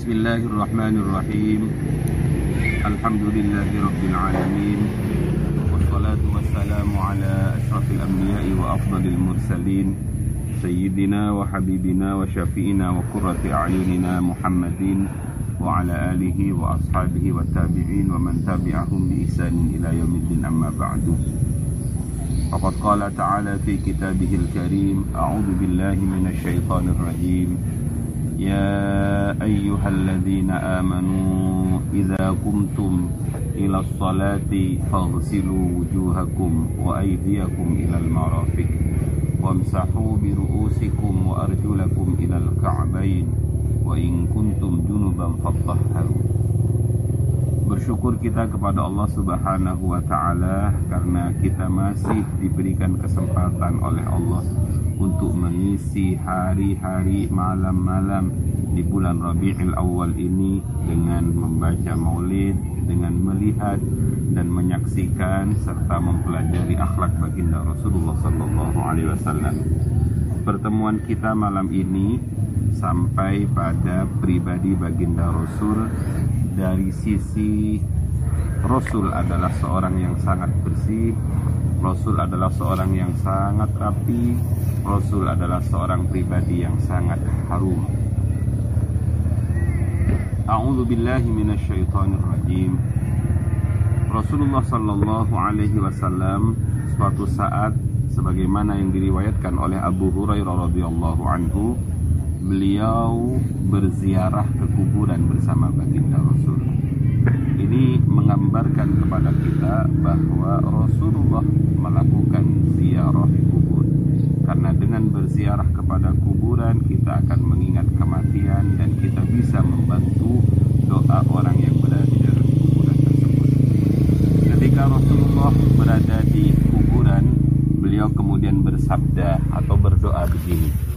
بسم الله الرحمن الرحيم. الحمد لله رب العالمين. والصلاة والسلام على أشرف الأنبياء وأفضل المرسلين. سيدنا وحبيبنا وشفينا وقرة أعيننا محمد وعلى آله وأصحابه والتابعين ومن تبعهم بإحسان إلى يوم الدين. أما بعد. فقد قال تعالى في كتابه الكريم أعوذ بالله من الشيطان الرجيم. يا أيها الذين آمنوا إذا قمتم إلى الصلاة فاغسلوا وجوهكم وأيديكم إلى المرافق وامسحوا برؤوسكم وأرجلكم إلى الكعبين وإن كنتم جنبا فطهروا Bersyukur kita kepada Allah Subhanahu wa taala karena kita masih diberikan kesempatan oleh Allah untuk mengisi hari-hari malam-malam di bulan Rabiul Awal ini dengan membaca Maulid, dengan melihat dan menyaksikan serta mempelajari akhlak baginda Rasulullah sallallahu alaihi wasallam. Pertemuan kita malam ini sampai pada pribadi baginda Rasul dari sisi Rasul adalah seorang yang sangat bersih Rasul adalah seorang yang sangat rapi. Rasul adalah seorang pribadi yang sangat harum. A'udzu billahi minasyaitonir rajim Rasulullah sallallahu alaihi wasallam suatu saat sebagaimana yang diriwayatkan oleh Abu Hurairah radhiyallahu anhu beliau berziarah ke kuburan bersama baginda Rasul. Ini menggambarkan kepada kita bahwa Rasulullah melakukan ziarah kubur. Karena dengan berziarah kepada kuburan kita akan mengingat kematian dan kita bisa membantu doa orang yang berada di dalam kuburan tersebut. Ketika Rasulullah berada di kuburan, beliau kemudian bersabda atau berdoa begini.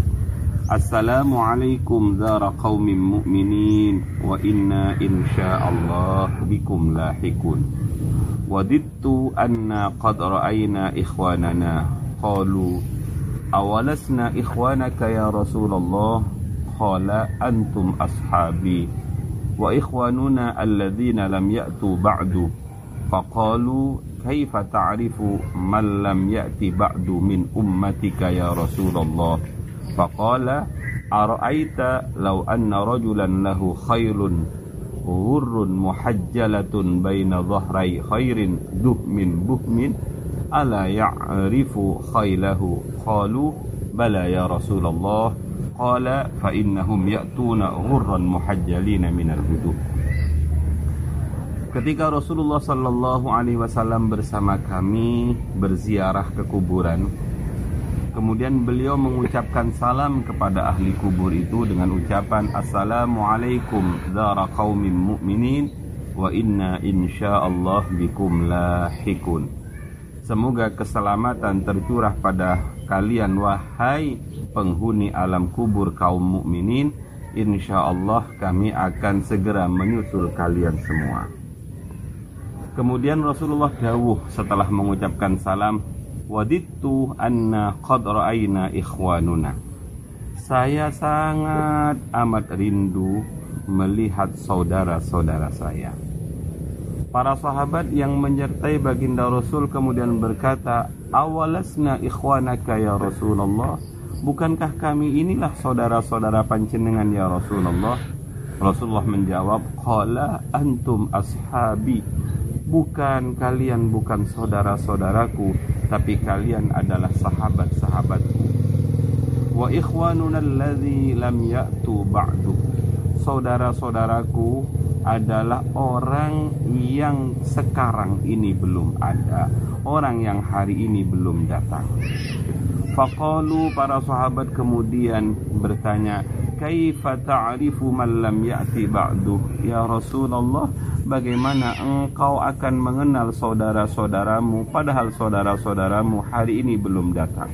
Assalamualaikum zara qaumin mu'minin wa inna insyaallah bikum lahikun. Wadittu anna qad ra'ayna ikhwanana qalu awalasna ikhwanaka ya Rasulullah qala antum ashabi wa ikhwanuna alladhina lam ya'tu ba'du faqalu kaifa ta'rifu man lam ya'ti ba'du min ummatika ya Rasulullah Faqala ara'aita law anna rajulan lahu khaylun ghurrun muhajjalatun baina dhahrai khairin duhmin buhmin ala ya'rifu khaylahu qalu bala ya Rasulullah. Qala fa innahum ya'tuna ghurran muhajjalina minal wudu. Ketika Rasulullah Shallallahu Alaihi Wasallam bersama kami berziarah ke kuburan, Kemudian beliau mengucapkan salam kepada ahli kubur itu dengan ucapan Assalamualaikum dara qaumin mu'minin wa inna insyaallah bikum lahikun. Semoga keselamatan tercurah pada kalian wahai penghuni alam kubur kaum mukminin. Insyaallah kami akan segera menyusul kalian semua. Kemudian Rasulullah dawuh setelah mengucapkan salam Wadittu anna qad ra'ayna ikhwanuna. Saya sangat amat rindu melihat saudara-saudara saya. Para sahabat yang menyertai baginda Rasul kemudian berkata, "Awalasna ikhwanaka ya Rasulullah?" Bukankah kami inilah saudara-saudara panjenengan ya Rasulullah? Rasulullah menjawab, "Qala antum ashabi." Bukan kalian bukan saudara-saudaraku, tapi kalian adalah sahabat-sahabatku. Wa ikhwanuna alladhi lam ya'tu ba'du. Saudara-saudaraku adalah orang yang sekarang ini belum ada, orang yang hari ini belum datang. Faqalu para sahabat kemudian bertanya, "Kaifa ta'rifu man lam ya'ti ba'du?" Ya Rasulullah, bagaimana engkau akan mengenal saudara-saudaramu? Padahal saudara-saudaramu hari ini belum datang.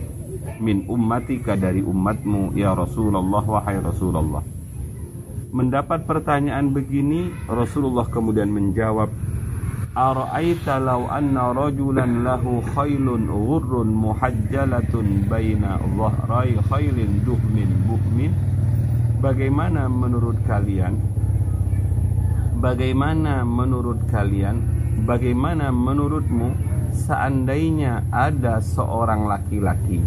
Min ummatika dari umatmu ya Rasulullah wahai Rasulullah. Mendapat pertanyaan begini Rasulullah kemudian menjawab Ara'aita law anna rajulan lahu khailun ghurrun muhajjalatun baina dhahrai khailin duhmin buhmin Bagaimana menurut kalian bagaimana menurut kalian, bagaimana menurutmu seandainya ada seorang laki-laki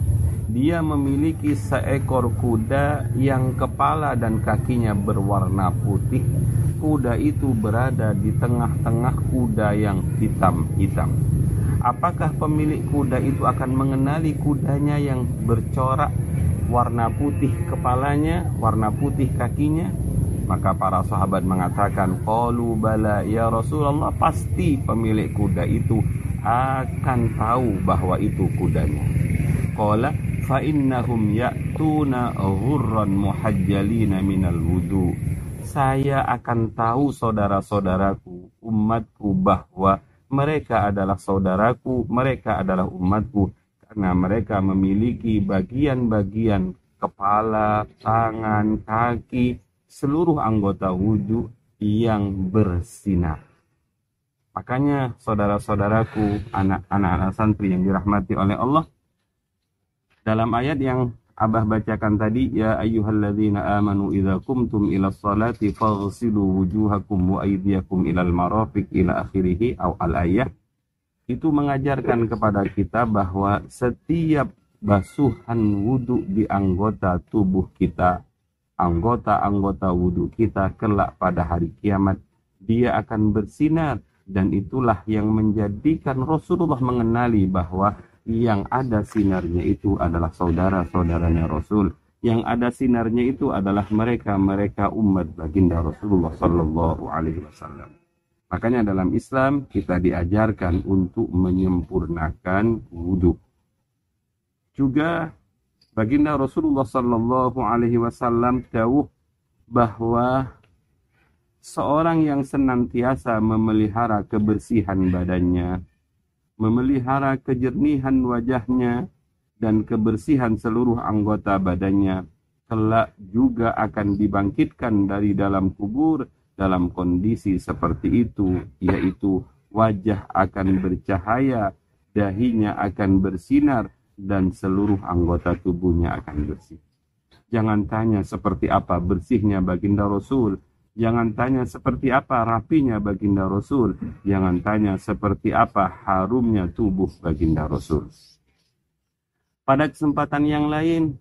dia memiliki seekor kuda yang kepala dan kakinya berwarna putih. Kuda itu berada di tengah-tengah kuda yang hitam-hitam. Apakah pemilik kuda itu akan mengenali kudanya yang bercorak warna putih kepalanya, warna putih kakinya? Maka para sahabat mengatakan, "Qalu bala ya Rasulullah, pasti pemilik kuda itu akan tahu bahwa itu kudanya." Qala fa innahum ya'tuna ghurran muhajjalina minal wudu saya akan tahu saudara-saudaraku umatku bahwa mereka adalah saudaraku mereka adalah umatku karena mereka memiliki bagian-bagian kepala, tangan, kaki, seluruh anggota wudhu yang bersinar. Makanya saudara-saudaraku, anak-anak santri yang dirahmati oleh Allah, dalam ayat yang Abah bacakan tadi ya ayyuhalladzina amanu idza kumtum ila sholati faghsilu wujuhakum wa aydiyakum ilal marafiq ila akhirih au al ayah itu mengajarkan kepada kita bahwa setiap basuhan wudhu di anggota tubuh kita anggota-anggota wudhu kita kelak pada hari kiamat dia akan bersinar dan itulah yang menjadikan Rasulullah mengenali bahwa yang ada sinarnya itu adalah saudara-saudaranya Rasul. Yang ada sinarnya itu adalah mereka-mereka umat baginda Rasulullah Sallallahu Alaihi Wasallam. Makanya dalam Islam kita diajarkan untuk menyempurnakan wudhu. Juga baginda Rasulullah Sallallahu Alaihi Wasallam tahu bahwa seorang yang senantiasa memelihara kebersihan badannya, memelihara kejernihan wajahnya dan kebersihan seluruh anggota badannya kelak juga akan dibangkitkan dari dalam kubur dalam kondisi seperti itu yaitu wajah akan bercahaya dahinya akan bersinar dan seluruh anggota tubuhnya akan bersih jangan tanya seperti apa bersihnya baginda Rasul Jangan tanya seperti apa rapinya baginda Rasul. Jangan tanya seperti apa harumnya tubuh baginda Rasul. Pada kesempatan yang lain,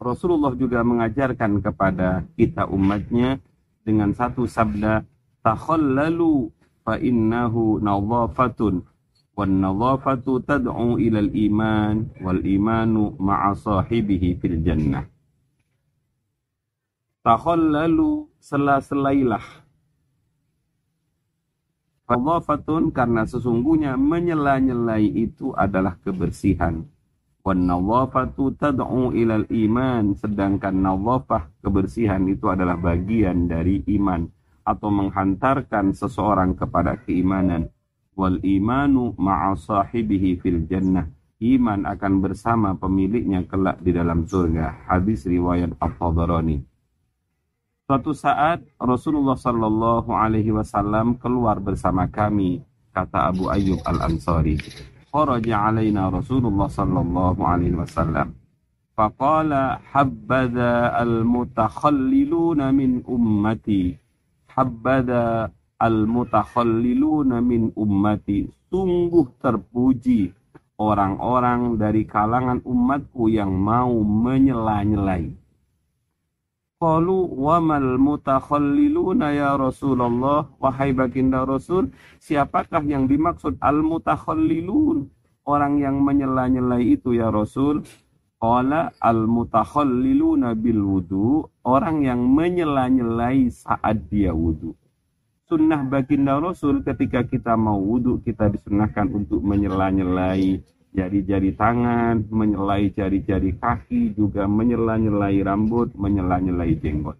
Rasulullah juga mengajarkan kepada kita umatnya dengan satu sabda, Takhallalu fa innahu nadhafatun wan nadhafatu tad'u ilal iman wal imanu ma'a sahibihi fil jannah. Takhallalu sela-selailah. Fadhafatun karena sesungguhnya menyela-nyelai itu adalah kebersihan. Wan nawafatu tad'u ilal iman. Sedangkan nawafah kebersihan itu adalah bagian dari iman. Atau menghantarkan seseorang kepada keimanan. Wal imanu ma'a sahibihi fil jannah. Iman akan bersama pemiliknya kelak di dalam surga. Hadis riwayat At-Tabarani. Suatu saat Rasulullah Shallallahu Alaihi Wasallam keluar bersama kami, kata Abu Ayyub Al Ansari. Kharaja alaina Rasulullah Sallallahu Alaihi Wasallam. Faqala habbada al-mutakhalliluna min ummati. Habbada al-mutakhalliluna min ummati. Sungguh terpuji orang-orang dari kalangan umatku yang mau menyela-nyelai Qalu wamal mutakhalliluna ya Rasulullah wahai baginda Rasul siapakah yang dimaksud al mutakhallilun orang yang menyela-nyelai itu ya Rasul. Qala al mutakhalliluna bil wudu orang yang menyela-nyelai saat dia wudu. Sunnah baginda Rasul ketika kita mau wudu kita disunahkan untuk menyela-nyelai jari-jari tangan, menyelai jari-jari kaki, juga menyela-nyelai rambut, menyela-nyelai jenggot.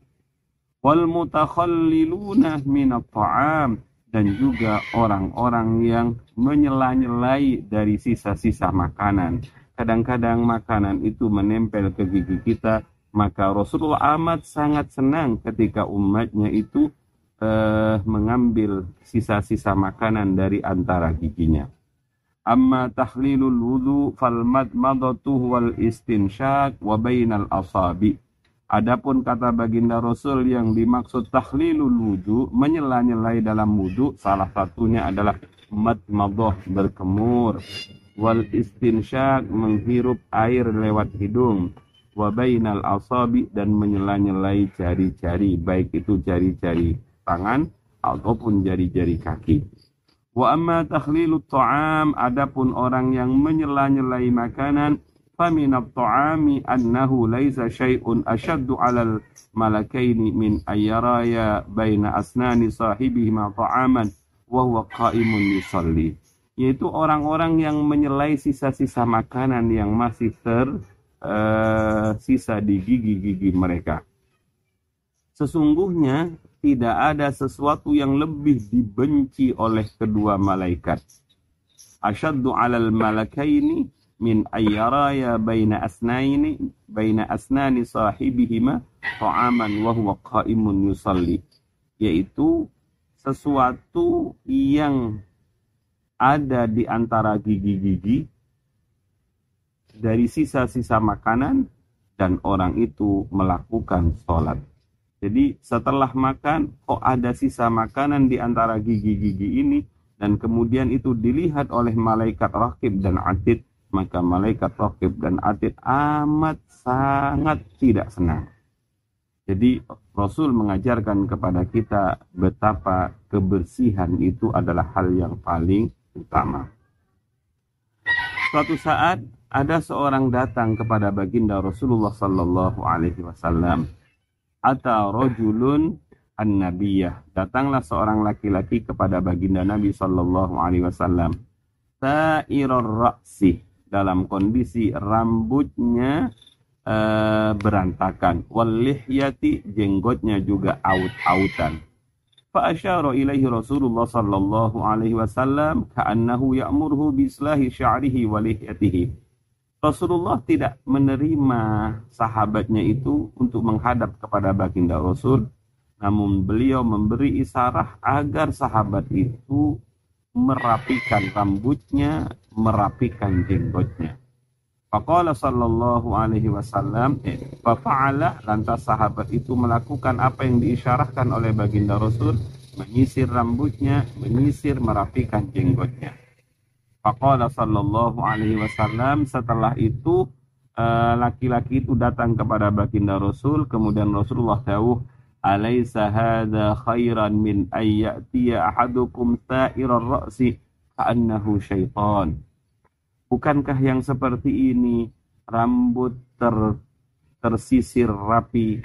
Wal mutakhalliluna minat ta'am dan juga orang-orang yang menyela-nyelai dari sisa-sisa makanan. Kadang-kadang makanan itu menempel ke gigi kita, maka Rasulullah amat sangat senang ketika umatnya itu eh, mengambil sisa-sisa makanan dari antara giginya. Amma tahlilul wudu fal madmadatu wal istinshaq wa bainal asabi. Adapun kata baginda Rasul yang dimaksud tahlilul wudu, menyela-nyelai dalam wudu, salah satunya adalah matmadah berkemur, wal istinsyak menghirup air lewat hidung, wa bainal asabi dan menyela-nyelai jari-jari, baik itu jari-jari tangan ataupun jari-jari kaki. Wa amma takhlilu ta'am adapun orang yang menyela-nyelai makanan faminat ta'ami annahu laisa syai'un 'ala al-malakaini min ayyaraya baina asnani sahibihima ta'aman wa huwa qa'imun yusalli yaitu orang-orang yang menyelai sisa-sisa makanan yang masih ter uh, sisa di gigi-gigi mereka. Sesungguhnya tidak ada sesuatu yang lebih dibenci oleh kedua malaikat. Asyaddu alal malakaini min ayyaraya baina asnaini baina asnani sahibihima ta'aman wa huwa qa'imun yusalli yaitu sesuatu yang ada di antara gigi-gigi dari sisa-sisa makanan dan orang itu melakukan sholat. Jadi setelah makan, kok ada sisa makanan di antara gigi-gigi ini, dan kemudian itu dilihat oleh malaikat rakib dan atid, maka malaikat Rokib dan Atid amat sangat tidak senang. Jadi Rasul mengajarkan kepada kita betapa kebersihan itu adalah hal yang paling utama. Suatu saat ada seorang datang kepada baginda Rasulullah Sallallahu Alaihi Wasallam. Atau rojulun an-nabiyah. Datanglah seorang laki-laki kepada baginda Nabi Sallallahu Alaihi Wasallam. Sa'irur ra'sih dalam kondisi rambutnya uh, berantakan walihyati jenggotnya juga aut-autan fa asyara ilaihi Rasulullah sallallahu alaihi wasallam ka'annahu ya'muruhu bi islahi sya'rihi wa lihyatihi Rasulullah tidak menerima sahabatnya itu untuk menghadap kepada baginda Rasul namun beliau memberi isarah agar sahabat itu merapikan rambutnya, merapikan jenggotnya. Faqala sallallahu alaihi wasallam, eh, fa'ala lantas sahabat itu melakukan apa yang diisyarahkan oleh baginda Rasul, menyisir rambutnya, menyisir merapikan jenggotnya. Faqala sallallahu alaihi wasallam setelah itu eh, laki-laki itu datang kepada baginda Rasul, kemudian Rasulullah tahu Alaysa hadha khairan min ayyatiya ahadukum sa'irar ra'si ka'annahu syaitan. Bukankah yang seperti ini rambut ter, tersisir rapi,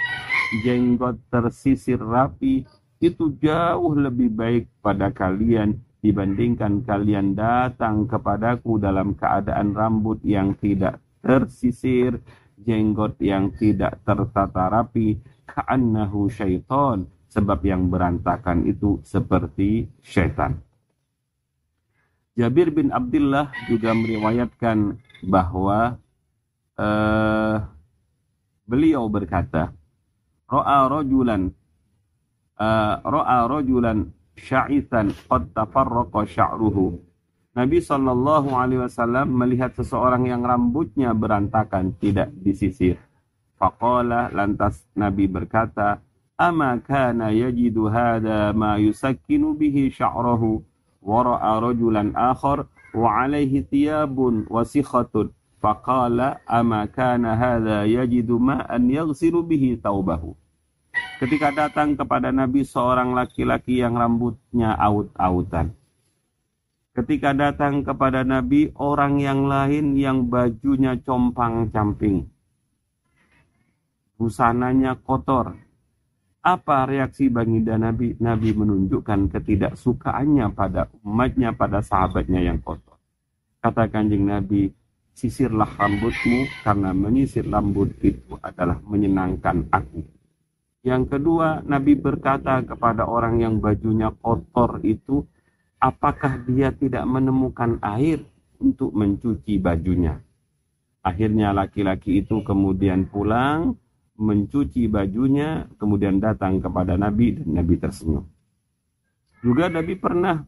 jenggot tersisir rapi, itu jauh lebih baik pada kalian dibandingkan kalian datang kepadaku dalam keadaan rambut yang tidak tersisir, jenggot yang tidak tertata rapi, ka'annahu syaitan sebab yang berantakan itu seperti syaitan. Jabir bin Abdullah juga meriwayatkan bahwa uh, beliau berkata, Ra'a rajulan uh, ra'a rajulan sya'itan qad tafarraqa sya'ruhu. Nabi Shallallahu alaihi wasallam melihat seseorang yang rambutnya berantakan, tidak disisir. Faqala lantas Nabi berkata, Ama kana yajidu hada ma yusakkinu bihi sya'rahu wa ra'a rajulan akhar wa alaihi thiyabun wa sikhatun faqala ama kana hadha yajidu ma'an yaghsilu bihi taubahu Ketika datang kepada Nabi seorang laki-laki yang rambutnya aut-autan. Ketika datang kepada Nabi orang yang lain yang bajunya compang-camping busananya kotor. Apa reaksi baginda Nabi? Nabi menunjukkan ketidaksukaannya pada umatnya, pada sahabatnya yang kotor. Kata kanjeng Nabi, sisirlah rambutmu karena menyisir rambut itu adalah menyenangkan aku. Yang kedua, Nabi berkata kepada orang yang bajunya kotor itu, apakah dia tidak menemukan air untuk mencuci bajunya? Akhirnya laki-laki itu kemudian pulang, mencuci bajunya, kemudian datang kepada Nabi dan Nabi tersenyum. Juga Nabi pernah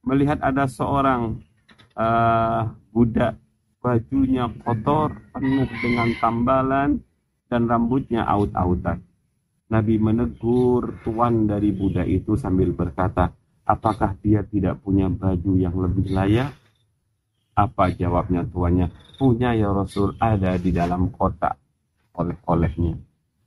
melihat ada seorang uh, budak bajunya kotor, penuh dengan tambalan, dan rambutnya aut-autan. Nabi menegur tuan dari budak itu sambil berkata, apakah dia tidak punya baju yang lebih layak? Apa jawabnya tuannya? Punya ya Rasul, ada di dalam kotak oleh-olehnya.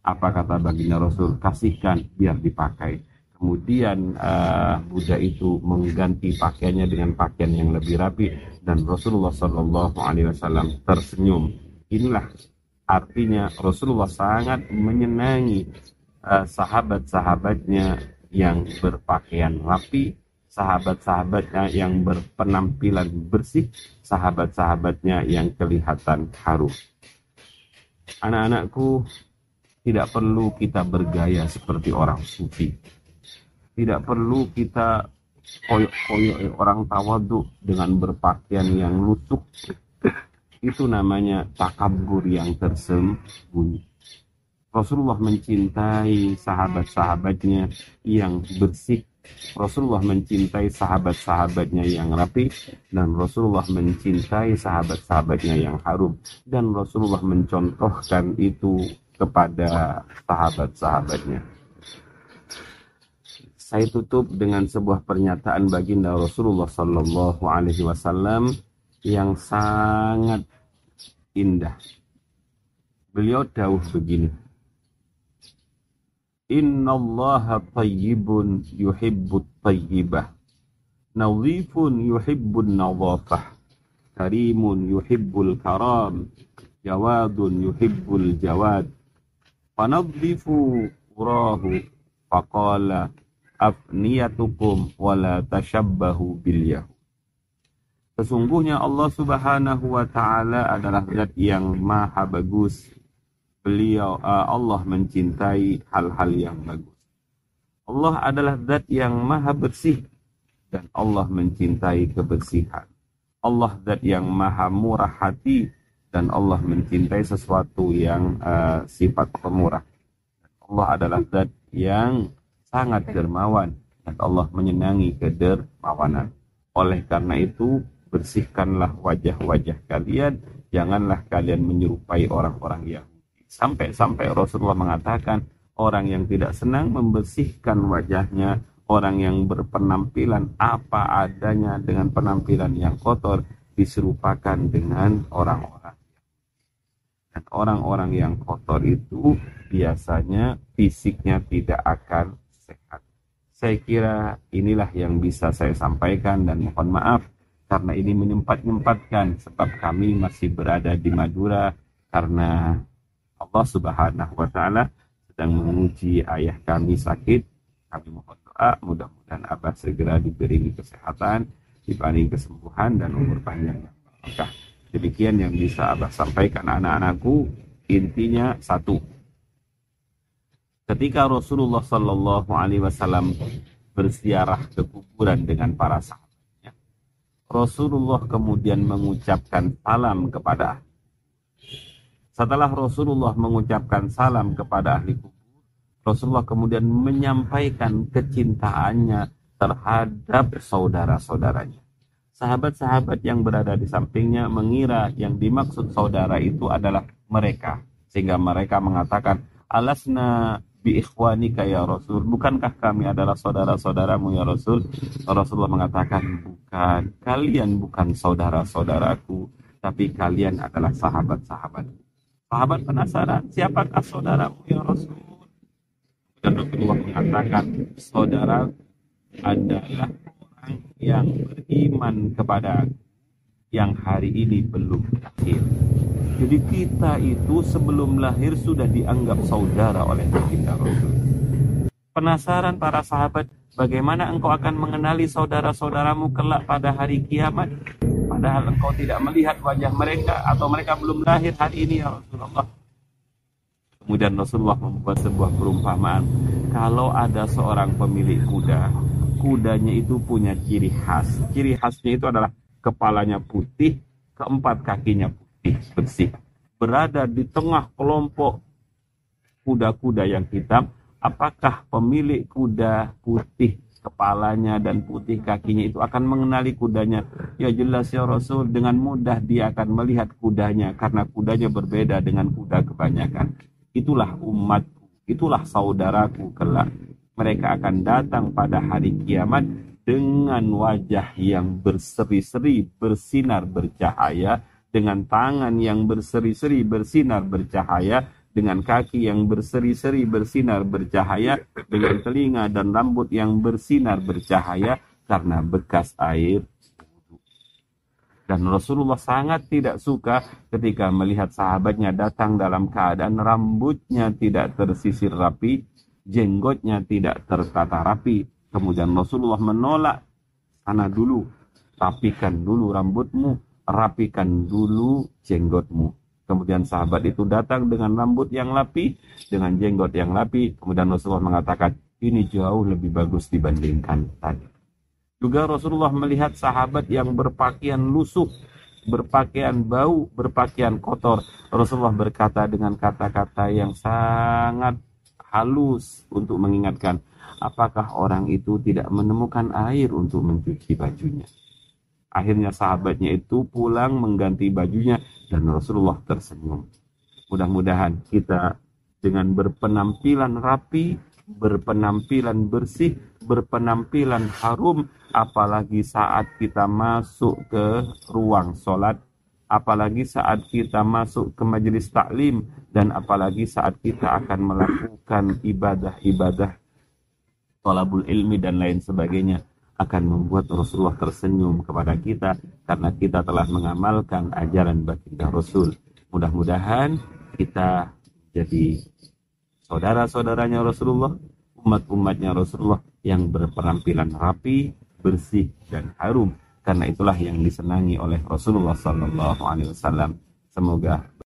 Apa kata baginda Rasul? Kasihkan biar dipakai. Kemudian uh, budak itu mengganti pakaiannya dengan pakaian yang lebih rapi dan Rasulullah Wasallam tersenyum. Inilah artinya Rasulullah sangat menyenangi uh, sahabat-sahabatnya yang berpakaian rapi, sahabat-sahabatnya yang berpenampilan bersih, sahabat-sahabatnya yang kelihatan harum. Anak-anakku, tidak perlu kita bergaya seperti orang sufi. Tidak perlu kita koyok-koyok orang tawadu dengan berpakaian yang lusuh. Itu namanya takabur yang tersembunyi. Rasulullah mencintai sahabat-sahabatnya yang bersih. Rasulullah mencintai sahabat-sahabatnya yang rapi dan Rasulullah mencintai sahabat-sahabatnya yang harum dan Rasulullah mencontohkan itu kepada sahabat-sahabatnya. Saya tutup dengan sebuah pernyataan baginda Rasulullah Sallallahu Alaihi Wasallam yang sangat indah. Beliau jauh begini, Inna Allah tayyibun yuhibbut tayyibah. Nawifun yuhibbun nawafah. Karimun yuhibbul karam. Jawadun yuhibbul jawad. Fanadhifu urahu. Faqala afniyatukum wala tashabbahu bil. Sesungguhnya Allah subhanahu wa ta'ala adalah zat yang maha bagus beliau uh, Allah mencintai hal-hal yang bagus. Allah adalah zat yang maha bersih dan Allah mencintai kebersihan. Allah zat yang maha murah hati dan Allah mencintai sesuatu yang uh, sifat pemurah. Allah adalah zat yang sangat dermawan dan Allah menyenangi kedermawanan. Oleh karena itu, bersihkanlah wajah-wajah kalian, janganlah kalian menyerupai orang-orang yang Sampai-sampai Rasulullah mengatakan orang yang tidak senang membersihkan wajahnya, orang yang berpenampilan apa adanya dengan penampilan yang kotor diserupakan dengan orang-orang. Dan orang-orang yang kotor itu biasanya fisiknya tidak akan sehat. Saya kira inilah yang bisa saya sampaikan dan mohon maaf karena ini menyempat-nyempatkan sebab kami masih berada di Madura karena Allah Subhanahu wa taala sedang menguji ayah kami sakit. Kami mohon doa mudah-mudahan Abah segera diberi kesehatan, diberi kesembuhan dan umur panjang berkah. Demikian yang bisa Abah sampaikan anak-anakku. Intinya satu. Ketika Rasulullah Shallallahu Alaihi Wasallam berziarah ke kuburan dengan para sahabatnya, Rasulullah kemudian mengucapkan salam kepada setelah Rasulullah mengucapkan salam kepada ahli kubur, Rasulullah kemudian menyampaikan kecintaannya terhadap saudara-saudaranya. Sahabat-sahabat yang berada di sampingnya mengira yang dimaksud saudara itu adalah mereka. Sehingga mereka mengatakan, alasna bi ikhwanika ya Rasul. Bukankah kami adalah saudara-saudaramu ya Rasul? Rasulullah mengatakan, bukan. Kalian bukan saudara-saudaraku, tapi kalian adalah sahabat-sahabatku. Sahabat penasaran, siapakah saudaramu ya Rasul? Dan Rasulullah mengatakan, saudara adalah orang yang beriman kepada yang hari ini belum lahir. Jadi kita itu sebelum lahir sudah dianggap saudara oleh baginda Rasul. Penasaran para sahabat, bagaimana engkau akan mengenali saudara-saudaramu kelak pada hari kiamat? Padahal engkau tidak melihat wajah mereka atau mereka belum lahir hari ini ya Rasulullah. Kemudian Rasulullah membuat sebuah perumpamaan. Kalau ada seorang pemilik kuda, kudanya itu punya ciri khas. Ciri khasnya itu adalah kepalanya putih, keempat kakinya putih, bersih. Berada di tengah kelompok kuda-kuda yang hitam, apakah pemilik kuda putih kepalanya dan putih kakinya itu akan mengenali kudanya. Ya jelas ya Rasul, dengan mudah dia akan melihat kudanya karena kudanya berbeda dengan kuda kebanyakan. itulah umatku, itulah saudaraku kelak. Mereka akan datang pada hari kiamat dengan wajah yang berseri-seri, bersinar, bercahaya, dengan tangan yang berseri-seri, bersinar, bercahaya, dengan kaki yang berseri-seri, bersinar, bercahaya, dengan telinga dan rambut yang bersinar, bercahaya, karena bekas air dan Rasulullah sangat tidak suka ketika melihat sahabatnya datang dalam keadaan rambutnya tidak tersisir rapi, jenggotnya tidak tertata rapi. Kemudian Rasulullah menolak, sana dulu, rapikan dulu rambutmu, rapikan dulu jenggotmu. Kemudian sahabat itu datang dengan rambut yang rapi, dengan jenggot yang rapi. Kemudian Rasulullah mengatakan, ini jauh lebih bagus dibandingkan tadi. Juga Rasulullah melihat sahabat yang berpakaian lusuh, berpakaian bau, berpakaian kotor. Rasulullah berkata dengan kata-kata yang sangat halus untuk mengingatkan, apakah orang itu tidak menemukan air untuk mencuci bajunya. Akhirnya sahabatnya itu pulang mengganti bajunya dan Rasulullah tersenyum. Mudah-mudahan kita dengan berpenampilan rapi, berpenampilan bersih, berpenampilan harum, apalagi saat kita masuk ke ruang sholat, apalagi saat kita masuk ke majelis taklim, dan apalagi saat kita akan melakukan ibadah-ibadah tolabul ilmi dan lain sebagainya akan membuat Rasulullah tersenyum kepada kita karena kita telah mengamalkan ajaran baginda Rasul. Mudah-mudahan kita jadi saudara-saudaranya Rasulullah, umat-umatnya Rasulullah yang berpenampilan rapi, bersih dan harum karena itulah yang disenangi oleh Rasulullah Sallallahu Alaihi Wasallam. Semoga